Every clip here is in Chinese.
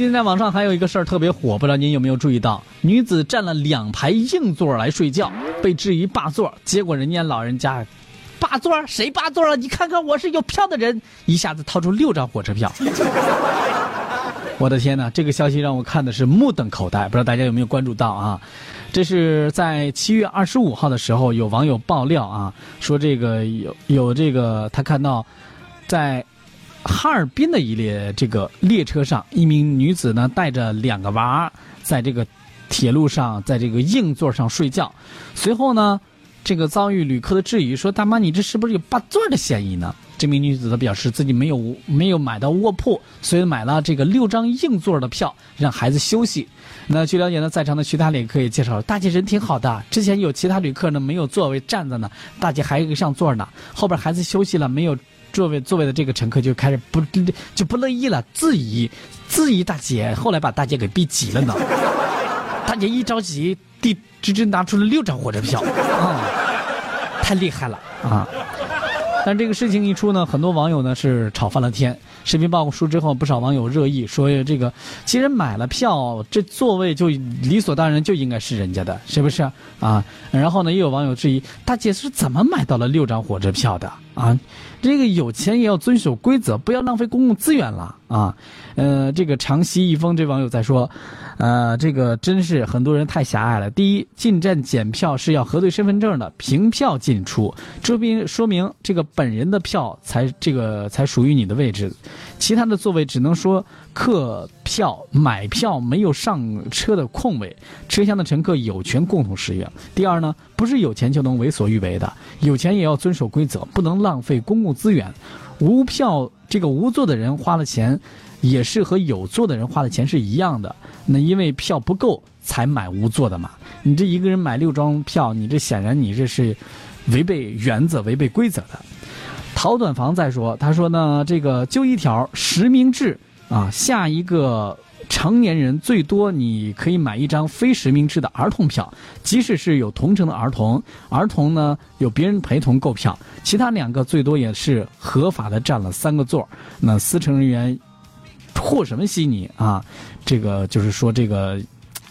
今天在网上还有一个事儿特别火，不知道您有没有注意到？女子占了两排硬座来睡觉，被质疑霸座，结果人家老人家，霸座谁霸座了？你看看我是有票的人，一下子掏出六张火车票。我的天哪，这个消息让我看的是目瞪口呆，不知道大家有没有关注到啊？这是在七月二十五号的时候，有网友爆料啊，说这个有有这个他看到，在。哈尔滨的一列这个列车上，一名女子呢带着两个娃，在这个铁路上，在这个硬座上睡觉。随后呢，这个遭遇旅客的质疑，说：“大妈，你这是不是有霸座的嫌疑呢？”这名女子则表示自己没有没有买到卧铺，所以买了这个六张硬座的票，让孩子休息。那据了解呢，在场的其他旅客也介绍，大姐人挺好的。之前有其他旅客呢没有座位站着呢，大姐还有一个上座呢。后边孩子休息了没有？座位座位的这个乘客就开始不就不乐意了，质疑质疑大姐，后来把大姐给逼急了呢。大姐一着急，第直接拿出了六张火车票，啊，太厉害了啊！但这个事情一出呢，很多网友呢是吵翻了天。视频爆出之后，不少网友热议说：“这个其实买了票，这座位就理所当然就应该是人家的，是不是啊？”然后呢，又有网友质疑：“大姐是怎么买到了六张火车票的啊？这个有钱也要遵守规则，不要浪费公共资源了啊！”呃，这个长溪一峰这网友在说。呃，这个真是很多人太狭隘了。第一，进站检票是要核对身份证的，凭票进出，这边说明这个本人的票才这个才属于你的位置，其他的座位只能说客票买票没有上车的空位，车厢的乘客有权共同使用。第二呢，不是有钱就能为所欲为的，有钱也要遵守规则，不能浪费公共资源。无票这个无座的人花了钱。也是和有座的人花的钱是一样的，那因为票不够才买无座的嘛。你这一个人买六张票，你这显然你这是违背原则、违背规则的。陶短房再说，他说呢，这个就一条实名制啊，下一个成年人最多你可以买一张非实名制的儿童票，即使是有同城的儿童，儿童呢有别人陪同购票，其他两个最多也是合法的占了三个座，那司乘人员。和什么稀泥啊？这个就是说，这个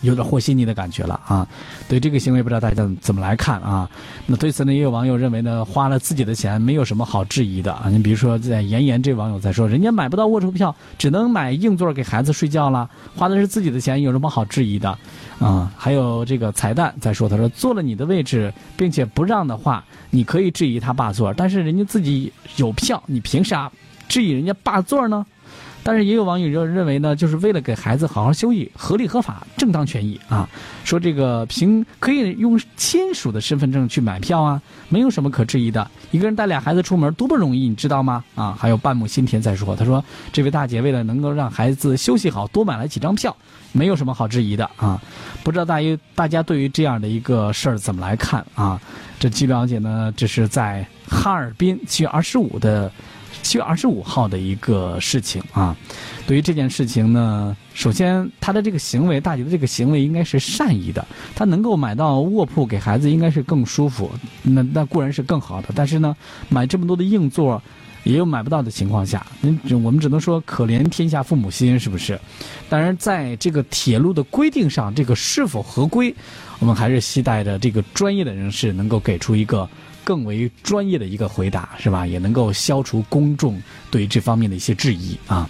有点和稀泥的感觉了啊。对这个行为，不知道大家怎么来看啊？那对此呢，也有网友认为呢，花了自己的钱，没有什么好质疑的啊。你比如说，在妍妍这网友在说，人家买不到卧铺票，只能买硬座给孩子睡觉了，花的是自己的钱，有什么好质疑的啊？还有这个彩蛋在说，他说坐了你的位置，并且不让的话，你可以质疑他霸座，但是人家自己有票，你凭啥质疑人家霸座呢？但是也有网友认认为呢，就是为了给孩子好好休息，合理合法，正当权益啊。说这个凭可以用亲属的身份证去买票啊，没有什么可质疑的。一个人带俩孩子出门多不容易，你知道吗？啊，还有半亩心田在说，他说这位大姐为了能够让孩子休息好，多买了几张票，没有什么好质疑的啊。不知道大约大家对于这样的一个事儿怎么来看啊？这据了解呢，这是在哈尔滨七月二十五的。七月二十五号的一个事情啊，对于这件事情呢，首先他的这个行为，大姐的这个行为应该是善意的，他能够买到卧铺给孩子，应该是更舒服，那那固然是更好的。但是呢，买这么多的硬座，也有买不到的情况下，那我们只能说可怜天下父母心，是不是？当然，在这个铁路的规定上，这个是否合规，我们还是期待着这个专业的人士能够给出一个。更为专业的一个回答是吧？也能够消除公众对这方面的一些质疑啊。